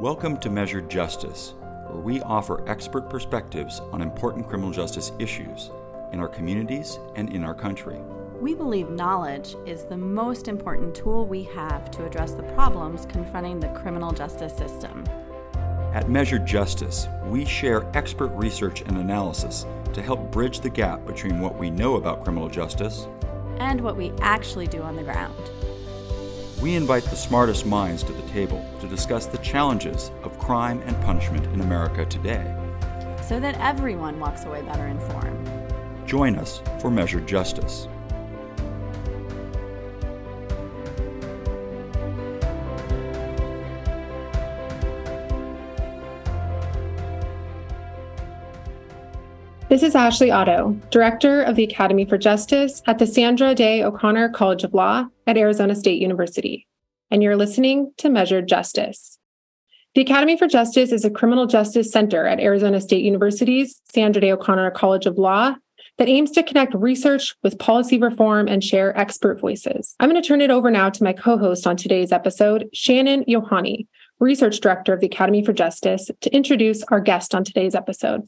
Welcome to Measured Justice, where we offer expert perspectives on important criminal justice issues in our communities and in our country. We believe knowledge is the most important tool we have to address the problems confronting the criminal justice system. At Measured Justice, we share expert research and analysis to help bridge the gap between what we know about criminal justice and what we actually do on the ground. We invite the smartest minds to the table to discuss the challenges of crime and punishment in America today. So that everyone walks away better informed. Join us for Measured Justice. This is Ashley Otto, Director of the Academy for Justice at the Sandra Day O'Connor College of Law at Arizona State University, and you're listening to Measured Justice. The Academy for Justice is a criminal justice center at Arizona State University's Sandra Day O'Connor College of Law that aims to connect research with policy reform and share expert voices. I'm going to turn it over now to my co host on today's episode, Shannon Yohani, Research Director of the Academy for Justice, to introduce our guest on today's episode.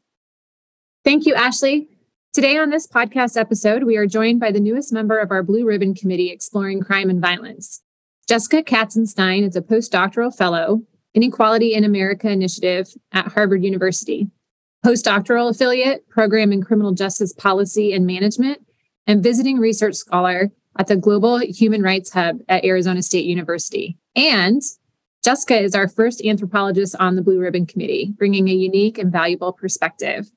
Thank you, Ashley. Today on this podcast episode, we are joined by the newest member of our Blue Ribbon Committee exploring crime and violence. Jessica Katzenstein is a postdoctoral fellow, Inequality in America Initiative at Harvard University, postdoctoral affiliate, program in criminal justice policy and management, and visiting research scholar at the Global Human Rights Hub at Arizona State University. And Jessica is our first anthropologist on the Blue Ribbon Committee, bringing a unique and valuable perspective.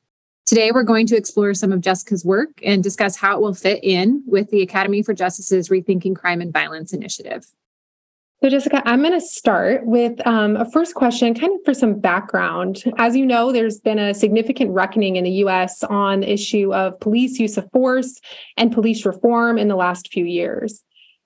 Today, we're going to explore some of Jessica's work and discuss how it will fit in with the Academy for Justice's Rethinking Crime and Violence initiative. So, Jessica, I'm going to start with um, a first question, kind of for some background. As you know, there's been a significant reckoning in the US on the issue of police use of force and police reform in the last few years.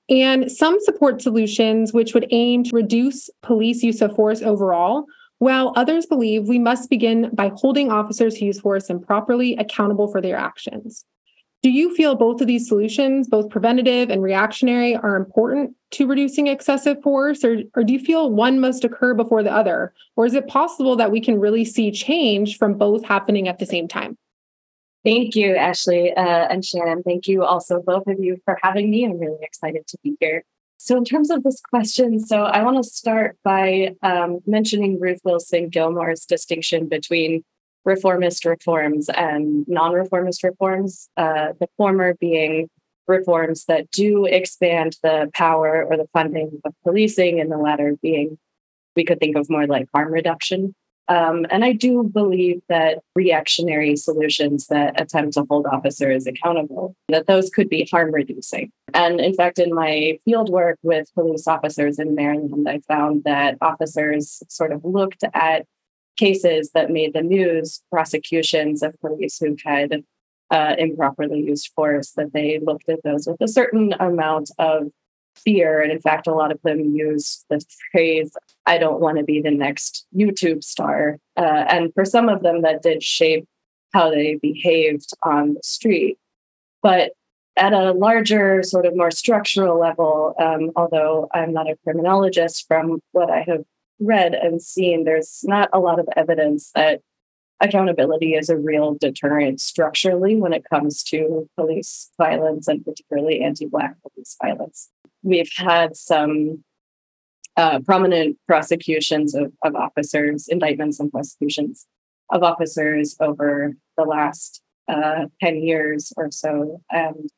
And some support solutions which would aim to reduce police use of force overall while others believe we must begin by holding officers who use force improperly accountable for their actions. Do you feel both of these solutions, both preventative and reactionary, are important to reducing excessive force, or, or do you feel one must occur before the other? Or is it possible that we can really see change from both happening at the same time? Thank you, Ashley uh, and Shannon. Thank you also, both of you, for having me. I'm really excited to be here. So, in terms of this question, so I want to start by um, mentioning Ruth Wilson Gilmore's distinction between reformist reforms and non reformist reforms, uh, the former being reforms that do expand the power or the funding of policing, and the latter being we could think of more like harm reduction. Um, and I do believe that reactionary solutions that attempt to hold officers accountable, that those could be harm reducing. And in fact, in my field work with police officers in Maryland, I found that officers sort of looked at cases that made the news, prosecutions of police who had uh, improperly used force, that they looked at those with a certain amount of fear. And in fact, a lot of them use the phrase, I don't want to be the next YouTube star. Uh, and for some of them, that did shape how they behaved on the street. But at a larger, sort of more structural level, um, although I'm not a criminologist, from what I have read and seen, there's not a lot of evidence that accountability is a real deterrent structurally when it comes to police violence and particularly anti Black police violence we've had some uh, prominent prosecutions of, of officers, indictments and prosecutions of officers over the last uh, 10 years or so. And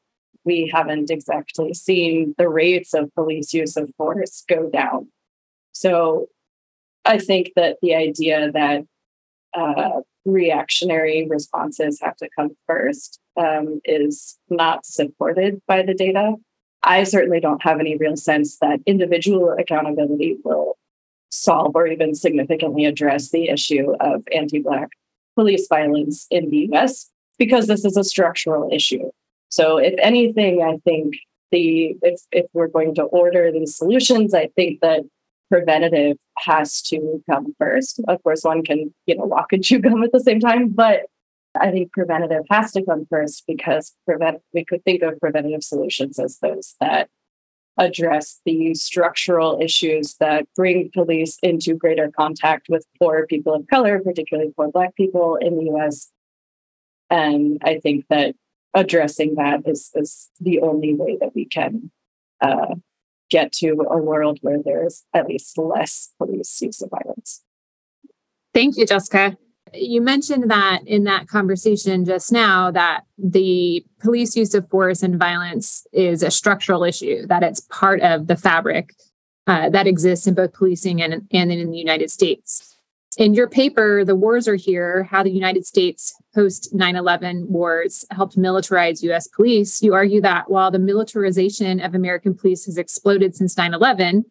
we haven't exactly seen the rates of police use of force go down. So I think that the idea that uh, reactionary responses have to come first um, is not supported by the data. I certainly don't have any real sense that individual accountability will solve or even significantly address the issue of anti Black police violence in the US because this is a structural issue. So, if anything, I think the if, if we're going to order these solutions, I think that preventative has to come first. Of course, one can, you know, walk and chew gum at the same time, but I think preventative has to come first because prevent we could think of preventative solutions as those that address the structural issues that bring police into greater contact with poor people of color, particularly poor Black people in the US. And I think that addressing that is, is the only way that we can uh, get to a world where there's at least less police use of violence. Thank you, Jessica. You mentioned that in that conversation just now that the police use of force and violence is a structural issue, that it's part of the fabric uh, that exists in both policing and, and in the United States. In your paper, The Wars Are Here How the United States Post 9 11 Wars Helped Militarize US Police, you argue that while the militarization of American police has exploded since 9 11,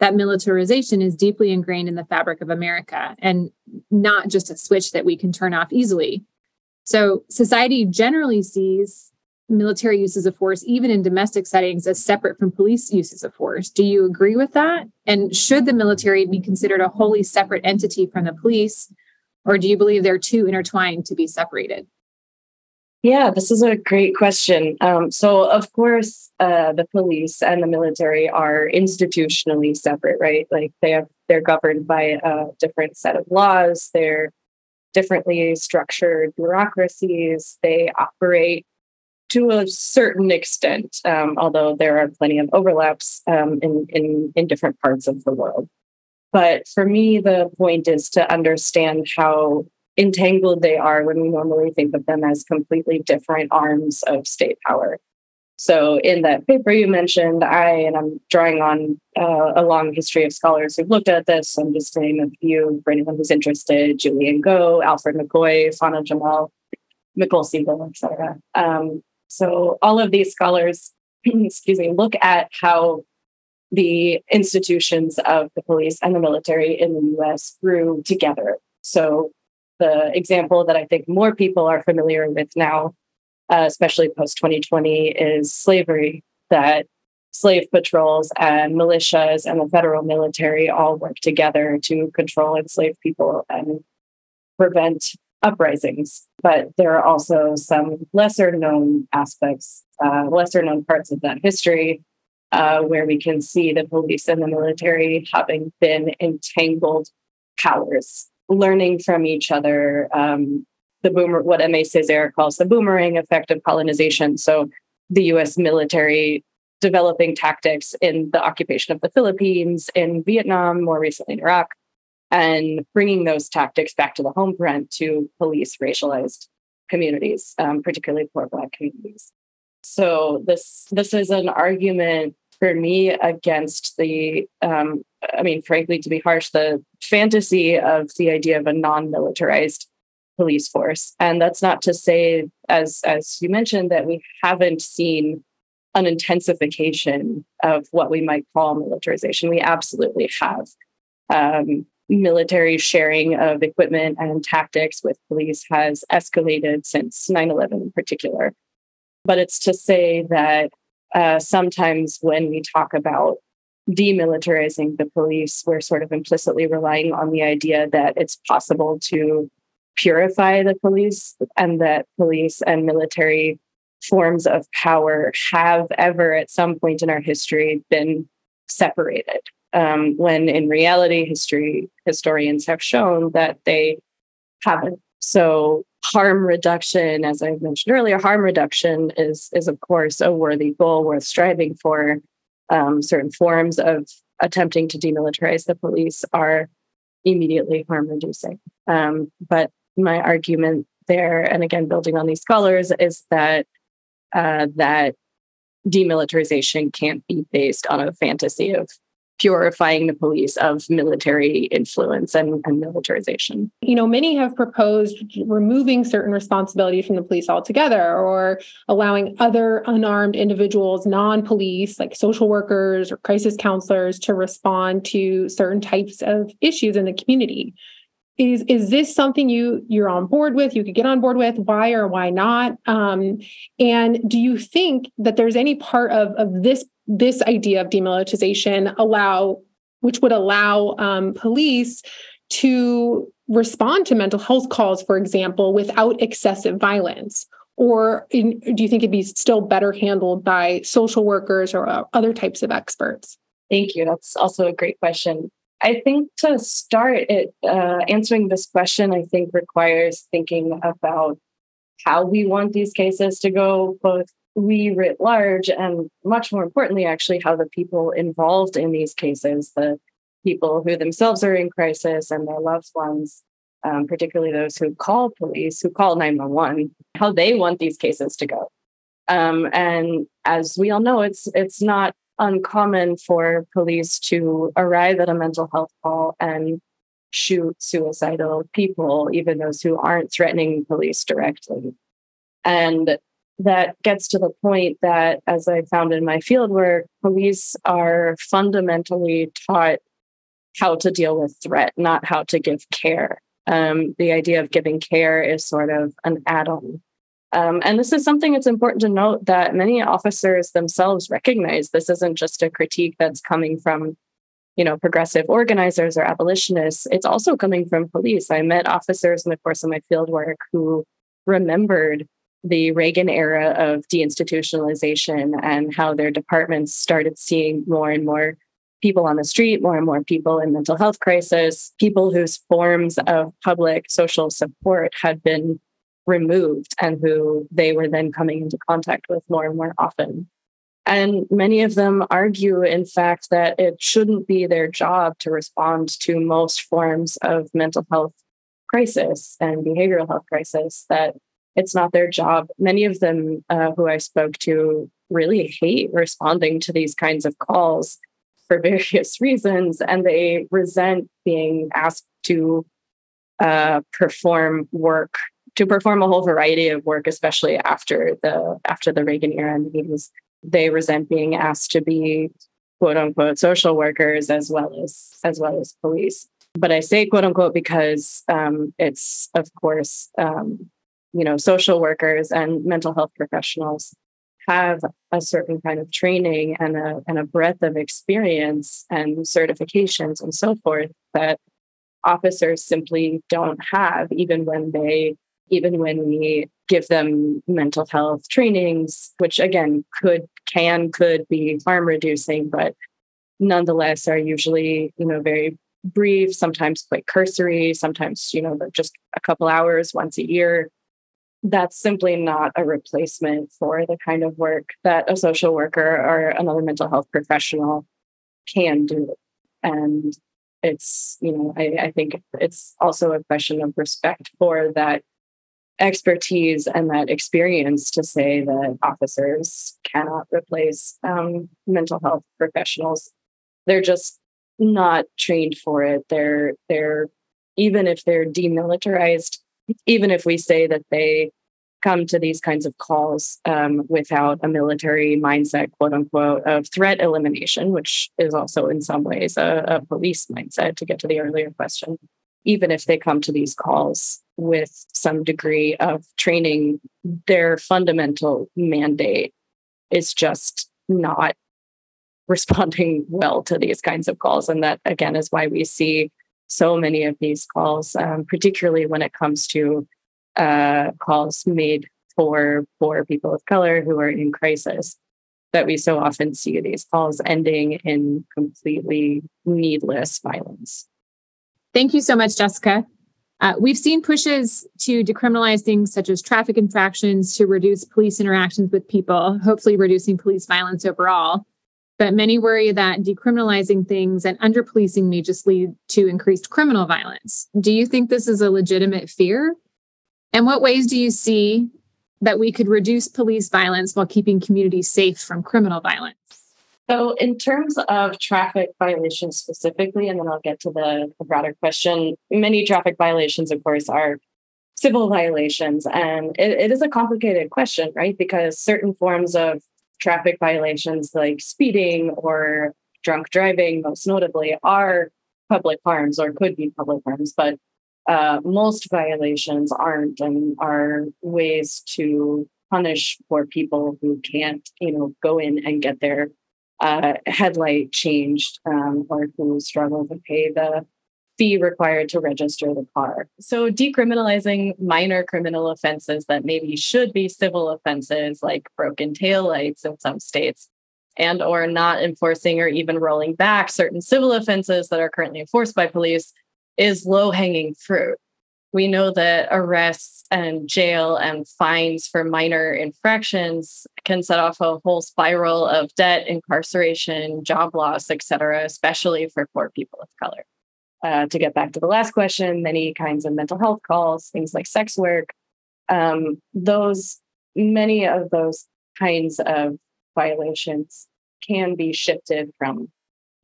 that militarization is deeply ingrained in the fabric of America and not just a switch that we can turn off easily. So, society generally sees military uses of force, even in domestic settings, as separate from police uses of force. Do you agree with that? And should the military be considered a wholly separate entity from the police, or do you believe they're too intertwined to be separated? Yeah, this is a great question. Um, so, of course, uh, the police and the military are institutionally separate, right? Like they have, they're governed by a different set of laws. They're differently structured bureaucracies. They operate to a certain extent, um, although there are plenty of overlaps um, in, in, in different parts of the world. But for me, the point is to understand how entangled they are when we normally think of them as completely different arms of state power. So, in that paper you mentioned, I, and I'm drawing on uh, a long history of scholars who've looked at this. I'm just naming a few for anyone who's interested Julian Go, Alfred McCoy, Fana Jamal, Micol Seigel, etc. Um, so all of these scholars, excuse me, look at how the institutions of the police and the military in the US grew together. So the example that I think more people are familiar with now, uh, especially post 2020, is slavery, that slave patrols and militias and the federal military all work together to control enslaved people and prevent uprisings, but there are also some lesser known aspects, uh, lesser known parts of that history uh, where we can see the police and the military having been entangled powers, learning from each other. Um, the boomer, what Aimé Césaire calls the boomerang effect of colonization. So the US military developing tactics in the occupation of the Philippines, in Vietnam, more recently in Iraq, and bringing those tactics back to the home front to police racialized communities, um, particularly poor Black communities. So this this is an argument for me against the, um, I mean, frankly, to be harsh, the fantasy of the idea of a non-militarized police force. And that's not to say, as as you mentioned, that we haven't seen an intensification of what we might call militarization. We absolutely have. Um, military sharing of equipment and tactics with police has escalated since 9 11 in particular. But it's to say that uh, sometimes when we talk about demilitarizing the police, we're sort of implicitly relying on the idea that it's possible to purify the police and that police and military forms of power have ever at some point in our history been separated um, when in reality, history historians have shown that they haven't. So harm reduction, as I mentioned earlier, harm reduction is is of course a worthy goal worth striving for. Um, certain forms of attempting to demilitarize the police are immediately harm reducing. Um, but my argument there, and again building on these scholars, is that uh, that demilitarization can't be based on a fantasy of purifying the police of military influence and, and, militarization. You know, many have proposed removing certain responsibilities from the police altogether or allowing other unarmed individuals, non police, like social workers or crisis counselors, to respond to certain types of issues in the community. Is is this something you you're on board with? You could get on board with? Why or why not? Um, and do you think that there's any part of of this this idea of demilitarization allow which would allow um, police to respond to mental health calls for example without excessive violence Or in, do you think it'd be still better handled by social workers or uh, other types of experts? Thank you. That's also a great question. I think to start it, uh, answering this question, I think requires thinking about how we want these cases to go, both we writ large, and much more importantly, actually, how the people involved in these cases, the people who themselves are in crisis and their loved ones, um, particularly those who call police, who call 911, how they want these cases to go. Um, and as we all know, it's it's not uncommon for police to arrive at a mental health call and shoot suicidal people, even those who aren't threatening police directly. And that gets to the point that, as I found in my field work, police are fundamentally taught how to deal with threat, not how to give care. Um, the idea of giving care is sort of an add on. Um, and this is something it's important to note that many officers themselves recognize this isn't just a critique that's coming from you know progressive organizers or abolitionists it's also coming from police i met officers in the course of my field work who remembered the reagan era of deinstitutionalization and how their departments started seeing more and more people on the street, more and more people in mental health crisis, people whose forms of public social support had been removed and who they were then coming into contact with more and more often. And many of them argue, in fact, that it shouldn't be their job to respond to most forms of mental health crisis and behavioral health crisis, that it's not their job. Many of them uh, who I spoke to really hate responding to these kinds of calls for various reasons, and they resent being asked to uh, perform work to perform a whole variety of work, especially after the after the Reagan era and 80s. They resent being asked to be quote unquote social workers as well as as well as police. But I say quote unquote because um, it's of course um, you know social workers and mental health professionals have a certain kind of training and a, and a breadth of experience and certifications and so forth that officers simply don't have even when they even when we give them mental health trainings which again could can could be harm reducing but nonetheless are usually you know very brief sometimes quite cursory sometimes you know just a couple hours once a year that's simply not a replacement for the kind of work that a social worker or another mental health professional can do and it's you know I, I think it's also a question of respect for that expertise and that experience to say that officers cannot replace um, mental health professionals. They're just not trained for it. They're they're even if they're demilitarized, even if we say that they come to these kinds of calls um, without a military mindset, quote unquote, of threat elimination, which is also in some ways a, a police mindset. To get to the earlier question, even if they come to these calls with some degree of training, their fundamental mandate is just not responding well to these kinds of calls. And that, again, is why we see so many of these calls, um, particularly when it comes to uh, calls made for for people of color who are in crisis that we so often see these calls ending in completely needless violence. Thank you so much, Jessica. Uh, we've seen pushes to decriminalize things such as traffic infractions to reduce police interactions with people, hopefully reducing police violence overall. But many worry that decriminalizing things and under policing may just lead to increased criminal violence. Do you think this is a legitimate fear? And what ways do you see that we could reduce police violence while keeping communities safe from criminal violence? So, in terms of traffic violations specifically, and then I'll get to the, the broader question, many traffic violations, of course, are civil violations. And it, it is a complicated question, right? Because certain forms of traffic violations, like speeding or drunk driving, most notably, are public harms or could be public harms. But uh, most violations aren't and are ways to punish poor people who can't, you know, go in and get their uh, headlight changed um, or who struggle to pay the fee required to register the car. So decriminalizing minor criminal offenses that maybe should be civil offenses like broken taillights in some states and or not enforcing or even rolling back certain civil offenses that are currently enforced by police is low hanging fruit. We know that arrests and jail and fines for minor infractions can set off a whole spiral of debt, incarceration, job loss, et cetera, especially for poor people of color. Uh, to get back to the last question, many kinds of mental health calls, things like sex work, um, those many of those kinds of violations can be shifted from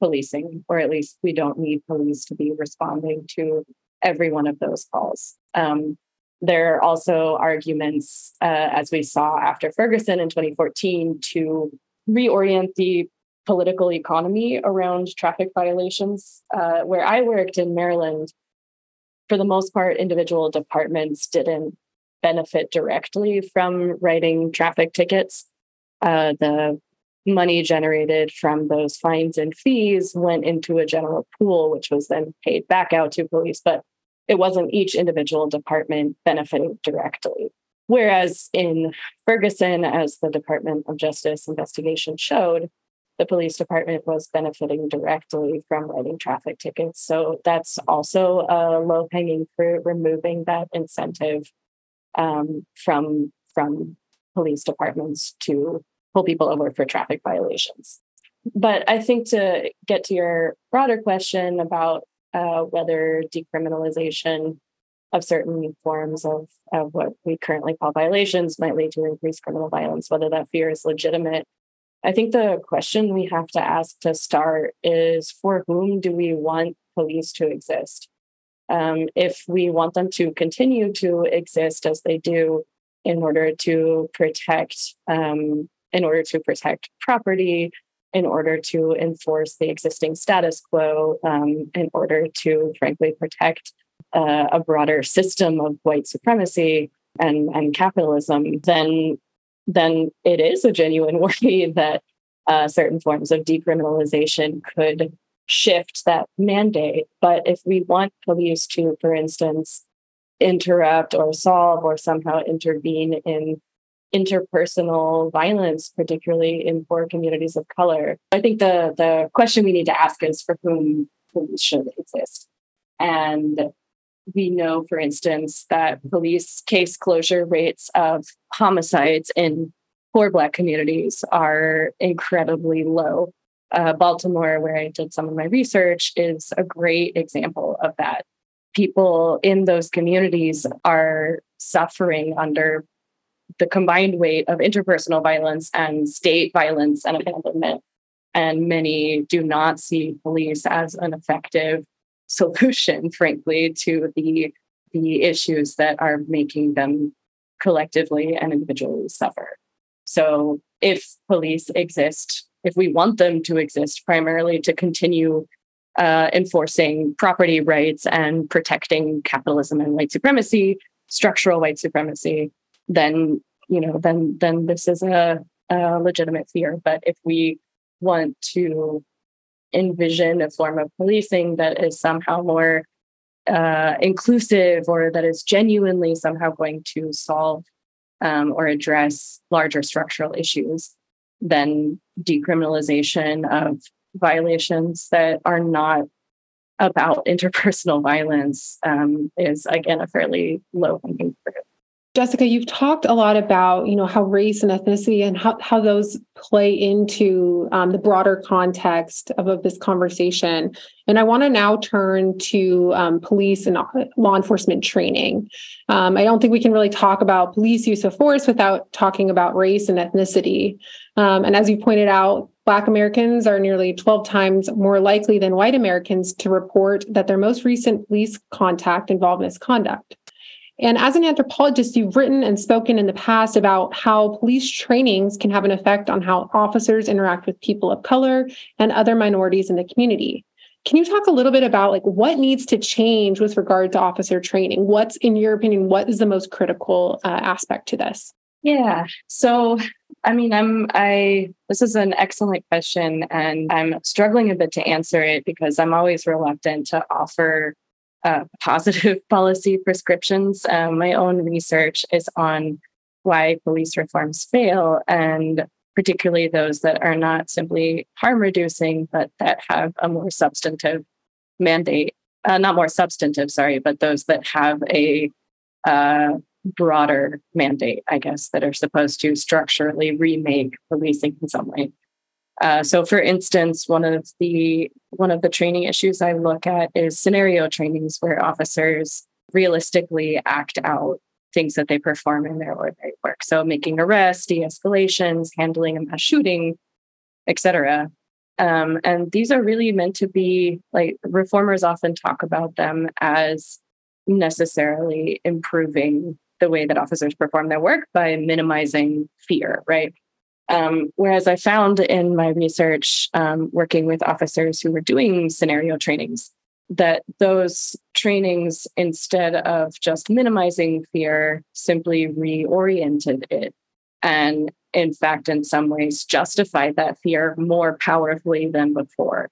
policing, or at least we don't need police to be responding to every one of those calls. Um, there are also arguments, uh, as we saw after Ferguson in 2014, to reorient the political economy around traffic violations. Uh, where I worked in Maryland, for the most part, individual departments didn't benefit directly from writing traffic tickets. Uh, the money generated from those fines and fees went into a general pool, which was then paid back out to police, but it wasn't each individual department benefiting directly. Whereas in Ferguson, as the Department of Justice investigation showed, the police department was benefiting directly from writing traffic tickets. So that's also a low hanging fruit, removing that incentive um, from from police departments to pull people over for traffic violations. But I think to get to your broader question about uh, whether decriminalization of certain forms of, of what we currently call violations might lead to increased criminal violence, whether that fear is legitimate. I think the question we have to ask to start is for whom do we want police to exist? Um, if we want them to continue to exist as they do in order to protect um, in order to protect property, in order to enforce the existing status quo, um, in order to, frankly, protect uh, a broader system of white supremacy and, and capitalism, then, then it is a genuine worry that uh, certain forms of decriminalization could shift that mandate. But if we want police to, for instance, interrupt or solve or somehow intervene in interpersonal violence, particularly in poor communities of color. I think the the question we need to ask is for whom police should exist. And we know, for instance, that police case closure rates of homicides in poor Black communities are incredibly low. Uh, Baltimore, where I did some of my research, is a great example of that. People in those communities are suffering under the combined weight of interpersonal violence and state violence and abandonment. And many do not see police as an effective solution, frankly, to the, the issues that are making them collectively and individually suffer. So, if police exist, if we want them to exist primarily to continue uh, enforcing property rights and protecting capitalism and white supremacy, structural white supremacy, then you know then then this is a, a legitimate fear but if we want to envision a form of policing that is somehow more uh, inclusive or that is genuinely somehow going to solve um, or address larger structural issues, then decriminalization of violations that are not about interpersonal violence um, is again a fairly low hanging. Jessica, you've talked a lot about, you know, how race and ethnicity and how, how those play into um, the broader context of, of, this conversation. And I want to now turn to um, police and law enforcement training. Um, I don't think we can really talk about police use of force without talking about race and ethnicity. Um, and as you pointed out, Black Americans are nearly 12 times more likely than white Americans to report that their most recent police contact involved misconduct. And as an anthropologist, you've written and spoken in the past about how police trainings can have an effect on how officers interact with people of color and other minorities in the community. Can you talk a little bit about like what needs to change with regard to officer training? What's in your opinion, what is the most critical uh, aspect to this? Yeah. So, I mean, I'm, I, this is an excellent question, and I'm struggling a bit to answer it because I'm always reluctant to offer positive policy prescriptions. Um, my own research is on why police reforms fail, and particularly those that are not simply harm reducing, but that have a more substantive mandate. Uh, not more substantive, sorry, but those that have a uh, broader mandate, I guess, that are supposed to structurally remake policing in some way. Uh, so, for instance, one of the one of the training issues I look at is scenario trainings where officers realistically act out things that they perform in their ordinary work. So, making arrests, de-escalations, handling a mass shooting, etc. Um, and these are really meant to be like reformers often talk about them as necessarily improving the way that officers perform their work by minimizing fear, right? Um, whereas I found in my research, um, working with officers who were doing scenario trainings, that those trainings, instead of just minimizing fear, simply reoriented it. And in fact, in some ways, justified that fear more powerfully than before.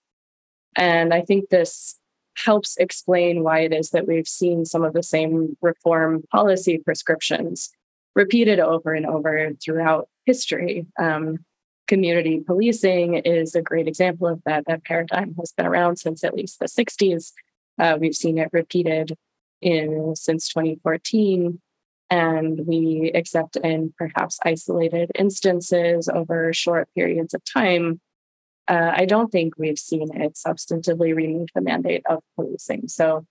And I think this helps explain why it is that we've seen some of the same reform policy prescriptions repeated over and over throughout history. Um, community policing is a great example of that. That paradigm has been around since at least the 60s. Uh, we've seen it repeated in since 2014 and we accept in perhaps isolated instances over short periods of time uh, I don't think we've seen it substantively remove the mandate of policing. So,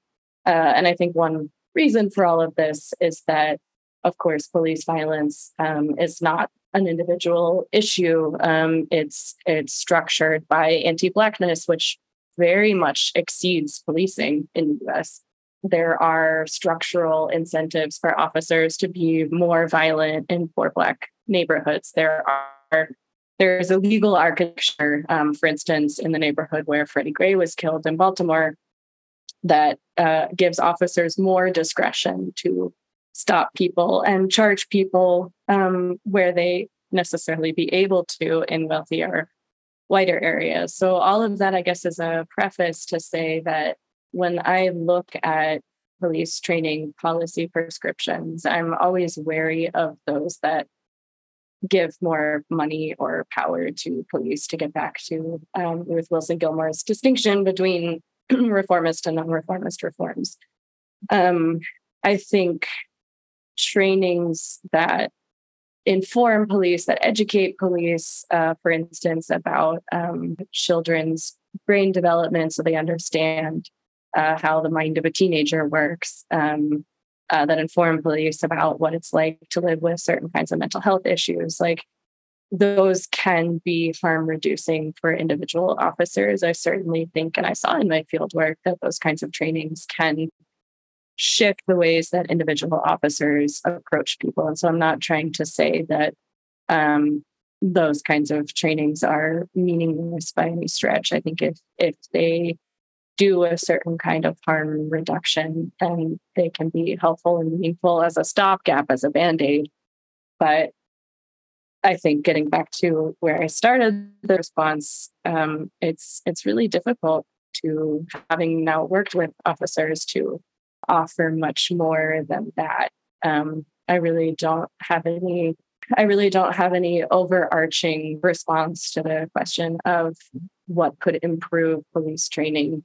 uh, and I think one reason for all of this is that, of course, police violence um, is not an individual issue. Um, it's it's structured by anti-blackness, which very much exceeds policing in the U.S. There are structural incentives for officers to be more violent in poor Black neighborhoods. There are there's a legal architecture, um, for instance, in the neighborhood where Freddie Gray was killed in Baltimore, that uh, gives officers more discretion to stop people and charge people um, where they necessarily be able to in wealthier, whiter areas. So, all of that, I guess, is a preface to say that when I look at police training policy prescriptions, I'm always wary of those that give more money or power to police to get back to um, Ruth Wilson Gilmore's distinction between reformist and non-reformist reforms. Um, I think trainings that inform police, that educate police, uh, for instance, about um, children's brain development so they understand uh, how the mind of a teenager works, um, uh, that inform police about what it's like to live with certain kinds of mental health issues. Like those can be harm reducing for individual officers. I certainly think, and I saw in my field work, that those kinds of trainings can shift the ways that individual officers approach people. And so I'm not trying to say that um, those kinds of trainings are meaningless by any stretch. I think if if they do a certain kind of harm reduction, then they can be helpful and meaningful as a stopgap, as a band aid. But I think getting back to where I started the response, um, it's it's really difficult to having now worked with officers to offer much more than that. Um, I really don't have any. I really don't have any overarching response to the question of what could improve police training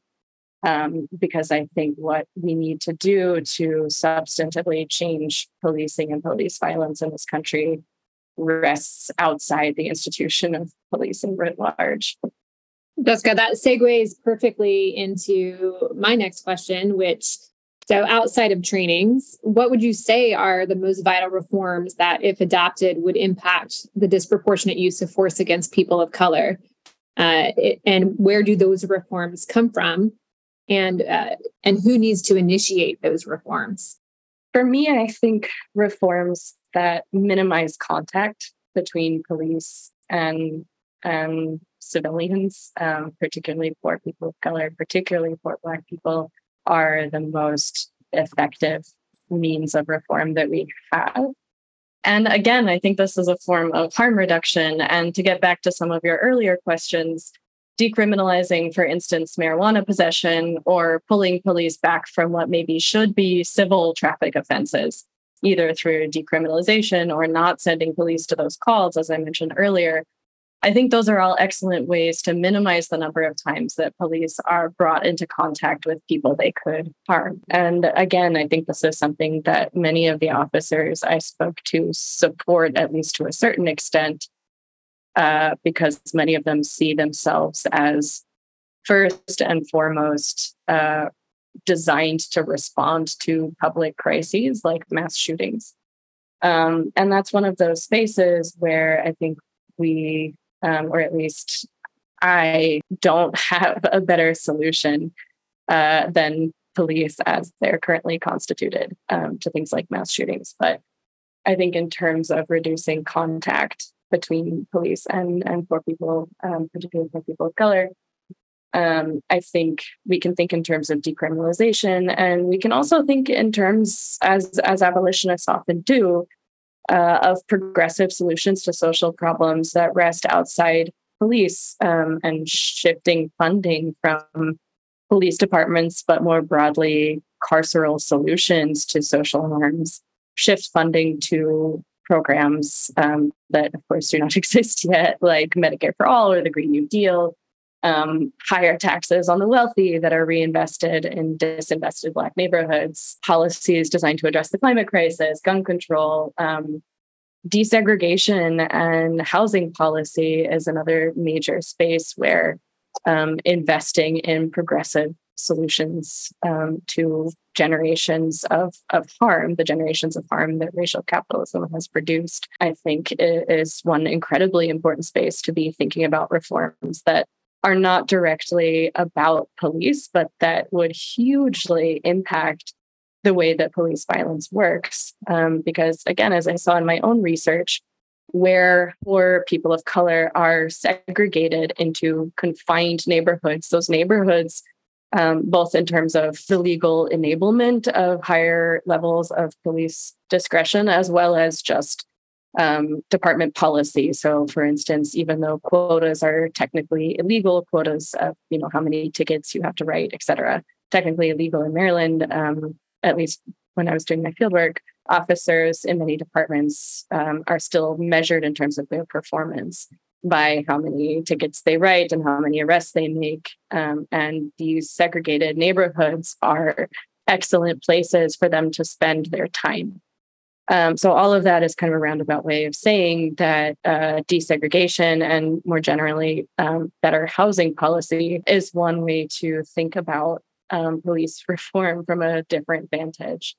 um, because I think what we need to do to substantively change policing and police violence in this country rests outside the institution of policing writ large. Jessica, that segues perfectly into my next question, which so outside of trainings, what would you say are the most vital reforms that, if adopted, would impact the disproportionate use of force against people of color? Uh, and where do those reforms come from? and uh, and who needs to initiate those reforms for me i think reforms that minimize contact between police and and civilians um, particularly poor people of color particularly poor black people are the most effective means of reform that we have And again, I think this is a form of harm reduction. And to get back to some of your earlier questions, decriminalizing, for instance, marijuana possession or pulling police back from what maybe should be civil traffic offenses, either through decriminalization or not sending police to those calls, as I mentioned earlier, I think those are all excellent ways to minimize the number of times that police are brought into contact with people they could harm. And again, I think this is something that many of the officers I spoke to support, at least to a certain extent, uh, because many of them see themselves as first and foremost uh, designed to respond to public crises like mass shootings. Um, and that's one of those spaces where I think we um, or at least I don't have a better solution uh, than police as they're currently constituted um, to things like mass shootings. But I think in terms of reducing contact between police and and poor people, um, particularly poor people of color, um, I think we can think in terms of decriminalization, and we can also think in terms, as as abolitionists often do, uh, of progressive solutions to social problems that rest outside police um, and shifting funding from police departments, but more broadly, carceral solutions to social harms, shift funding to programs um, that, of course, do not exist yet, like Medicare for All or the Green New Deal, um, higher taxes on the wealthy that are reinvested in disinvested Black neighborhoods, policies designed to address the climate crisis, gun control, um, desegregation, and housing policy is another major space where um, investing in progressive solutions um, to generations of, of harm, the generations of harm that racial capitalism has produced, I think is one incredibly important space to be thinking about reforms that are not directly about police, but that would hugely impact the way that police violence works. Um, because, again, as I saw in my own research, where poor people of color are segregated into confined neighborhoods, those neighborhoods, um, both in terms of the legal enablement of higher levels of police discretion, as well as just um, department policy. So, for instance, even though quotas are technically illegal, quotas of you know how many tickets you have to write, et cetera, technically illegal in Maryland. Um, at least when I was doing my fieldwork, officers in many departments um, are still measured in terms of their performance by how many tickets they write and how many arrests they make. Um, and these segregated neighborhoods are excellent places for them to spend their time. Um, so all of that is kind of a roundabout way of saying that uh, desegregation and more generally um, better housing policy is one way to think about um, police reform from a different vantage.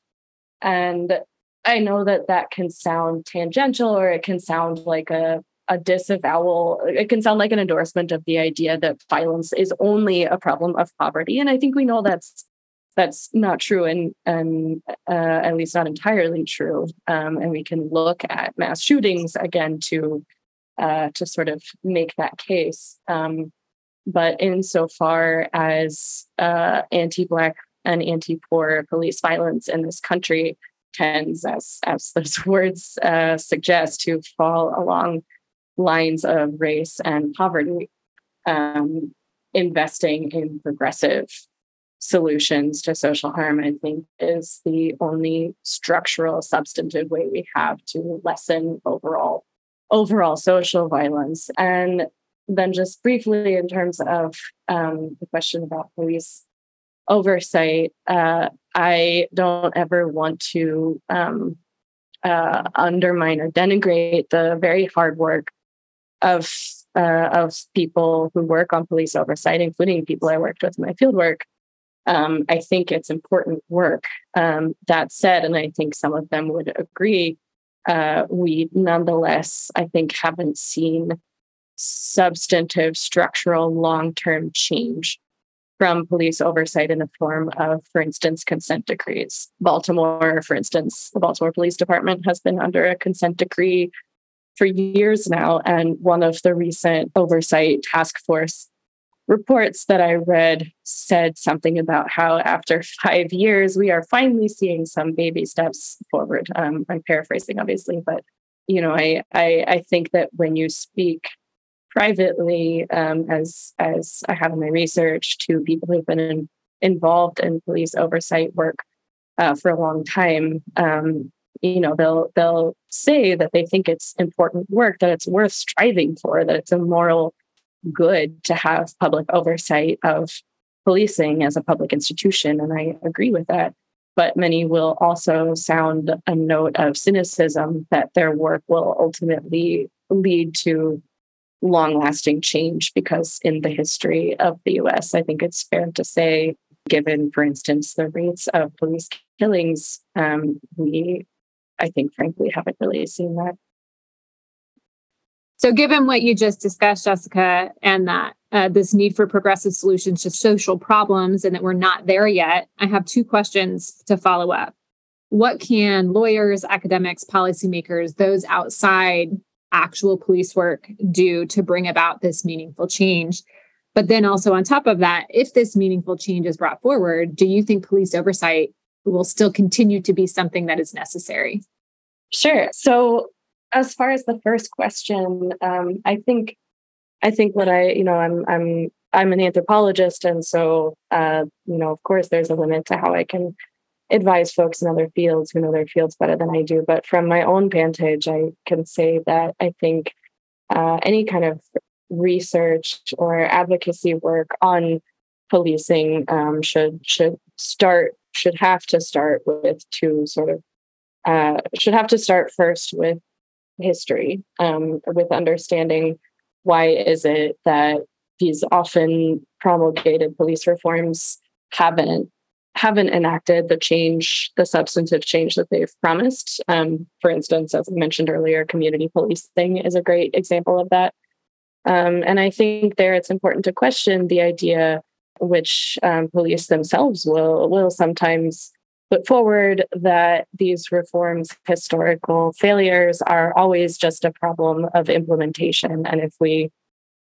And I know that that can sound tangential or it can sound like a a disavowal it can sound like an endorsement of the idea that violence is only a problem of poverty and i think we know that's that's not true and, and uh, at least not entirely true. Um, and we can look at mass shootings again to uh, to sort of make that case. Um, but insofar as uh, anti-black and anti-poor police violence in this country tends, as as those words uh, suggest, to fall along lines of race and poverty, um, investing in progressive solutions to social harm, I think, is the only structural, substantive way we have to lessen overall overall social violence. And then, just briefly, in terms of um, the question about police oversight, uh, I don't ever want to um, uh, undermine or denigrate the very hard work of uh, of people who work on police oversight, including people I worked with in my fieldwork um, I think it's important work. Um, that said, and I think some of them would agree, uh, we nonetheless, I think, haven't seen substantive, structural, long term change from police oversight in the form of, for instance, consent decrees. Baltimore, for instance, the Baltimore Police Department has been under a consent decree for years now. And one of the recent oversight task force reports that I read said something about how after five years, we are finally seeing some baby steps forward. Um, I'm paraphrasing, obviously, but you know, I, I, I think that when you speak privately, um, as as I have in my research, to people who've been in, involved in police oversight work uh, for a long time, um, you know, they'll they'll say that they think it's important work, that it's worth striving for, that it's a moral good to have public oversight of policing as a public institution. And I agree with that. But many will also sound a note of cynicism that their work will ultimately lead to long lasting change because in the history of the US, I think it's fair to say, given, for instance, the rates of police killings, um, we, I think, frankly, haven't really seen that so, given what you just discussed, Jessica, and that uh, this need for progressive solutions to social problems and that we're not there yet, I have two questions to follow up. What can lawyers, academics, policymakers, those outside actual police work do to bring about this meaningful change? But then also, on top of that, if this meaningful change is brought forward, do you think police oversight will still continue to be something that is necessary? Sure. So, as far as the first question, um, I think I think what I you know I'm I'm I'm an anthropologist, and so uh, you know of course there's a limit to how I can advise folks in other fields who know their fields better than I do. But from my own vantage, I can say that I think uh, any kind of research or advocacy work on policing um, should should start should have to start with two sort of uh, should have to start first with history um, with understanding why is it that these often promulgated police reforms haven't haven't enacted the change the substantive change that they've promised. Um, for instance as i mentioned earlier community policing is a great example of that. Um, and i think there it's important to question the idea which um, police themselves will will sometimes put forward that these reforms' historical failures are always just a problem of implementation. And if we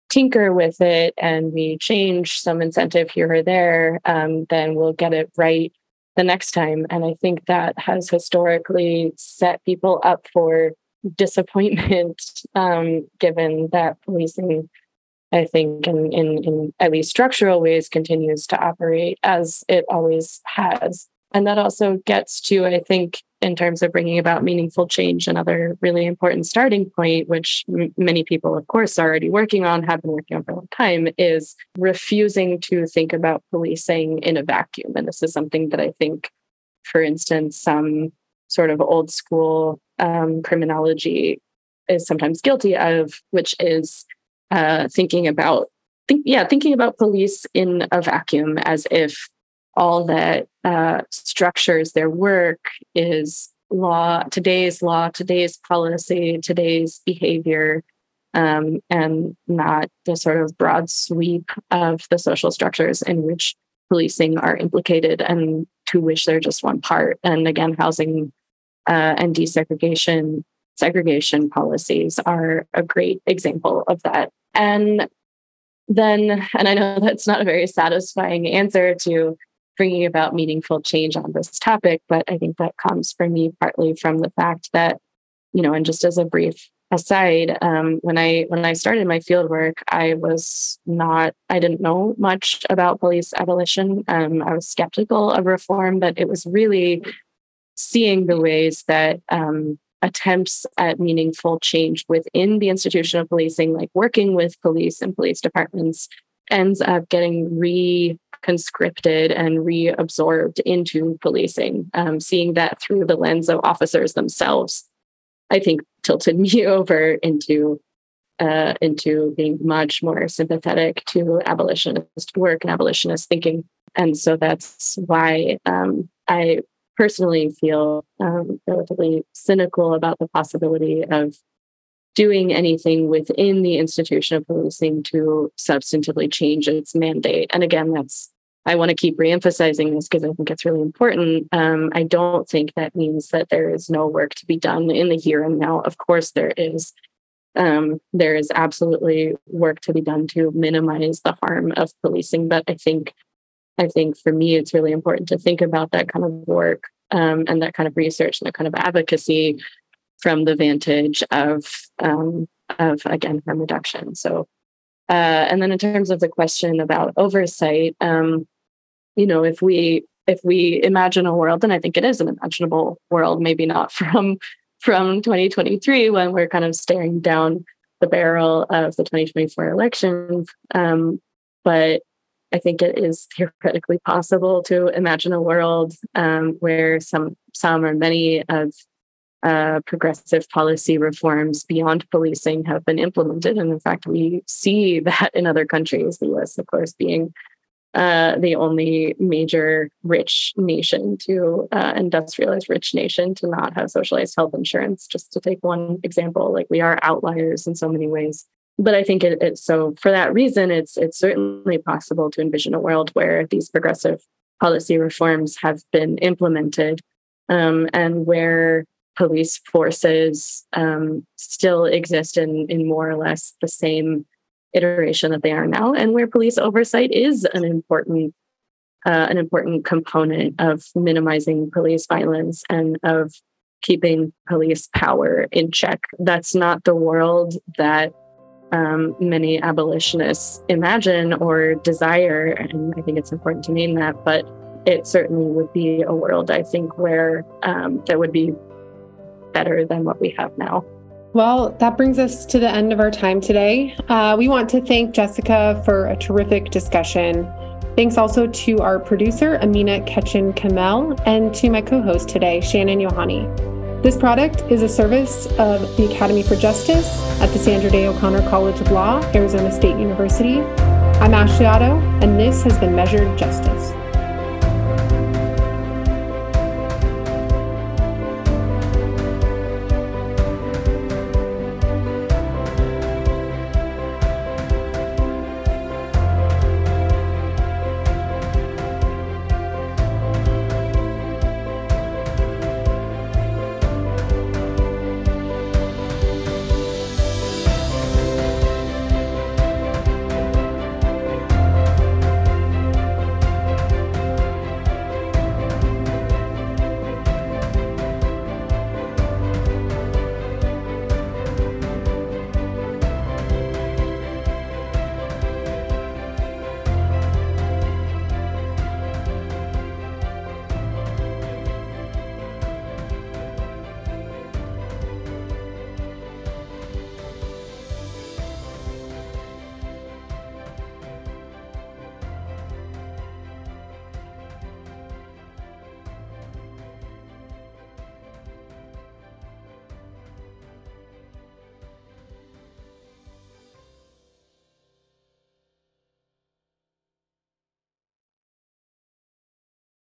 tinker with it and we change some incentive here or there, um, then we'll get it right the next time. And I think that has historically set people up for disappointment, um, given that policing, I think, in, in, in at least structural ways, continues to operate as it always has. And that also gets to, I think, in terms of bringing about meaningful change, another really important starting point, which m- many people, of course, are already working on, have been working on for a long time, is refusing to think about policing in a vacuum. And this is something that I think, for instance, some sort of old school um, criminology is sometimes guilty of, which is uh, thinking about, yeah, thinking about police in a vacuum as if all that uh, structures their work is law, today's law, today's policy, today's behavior, um, and not the sort of broad sweep of the social structures in which policing are implicated and to which they're just one part. And again, housing uh, and desegregation, segregation policies are a great example of that. And then, and I know that's not a very satisfying answer to bringing about meaningful change on this topic. But I think that comes for me partly from the fact that, you know, and just as a brief aside, um, when I when I started my field work, I was not I didn't know much about police abolition. Um, I was skeptical of reform, but it was really seeing the ways that um, attempts at meaningful change within the institution of policing, like working with police and police departments, ends up getting re conscripted and reabsorbed into policing. Um, seeing that through the lens of officers themselves, I think tilted me over into uh, into being much more sympathetic to abolitionist work and abolitionist thinking. And so that's why um, I personally feel um, relatively cynical about the possibility of doing anything within the institution of policing to substantively change its mandate. And again, that's I want to keep reemphasizing this because I think it's really important. Um, I don't think that means that there is no work to be done in the here and now. Of course, there is. um, there is absolutely work to be done to minimize the harm of policing. But I think, I think for me, it's really important to think about that kind of work um, and that kind of research and that kind of advocacy from the vantage of um, of again harm reduction. So, uh, and then in terms of the question about oversight, um, you know, if we if we imagine a world, and I think it is an imaginable world, maybe not from from 2023 when we're kind of staring down the barrel of the 2024 election. Um, but I think it is theoretically possible to imagine a world um, where some some or many of uh, progressive policy reforms beyond policing have been implemented. And in fact, we see that in other countries, the US, of course, being uh, the only major rich nation to uh, industrialized rich nation to not have socialized health insurance, just to take one example. Like we are outliers in so many ways. But I think it, it's so for that reason, it's it's certainly possible to envision a world where these progressive policy reforms have been implemented um, and where police forces um, still exist in, in more or less the same iteration that they are now, and where police oversight is an important uh, an important component of minimizing police violence and of keeping police power in check. That's not the world that um, many abolitionists imagine or desire, and I think it's important to name that. But it certainly would be a world, I think, where um, that would be better than what we have now. Well, that brings us to the end of our time today. Uh, we want to thank Jessica for a terrific discussion. Thanks also to our producer, Amina Ketchen Kamel, and to my co host today, Shannon Yohani. This product is a service of the Academy for Justice at the Sandra Day O'Connor College of Law, Arizona State University. I'm Ashley Otto, and this has been Measured Justice.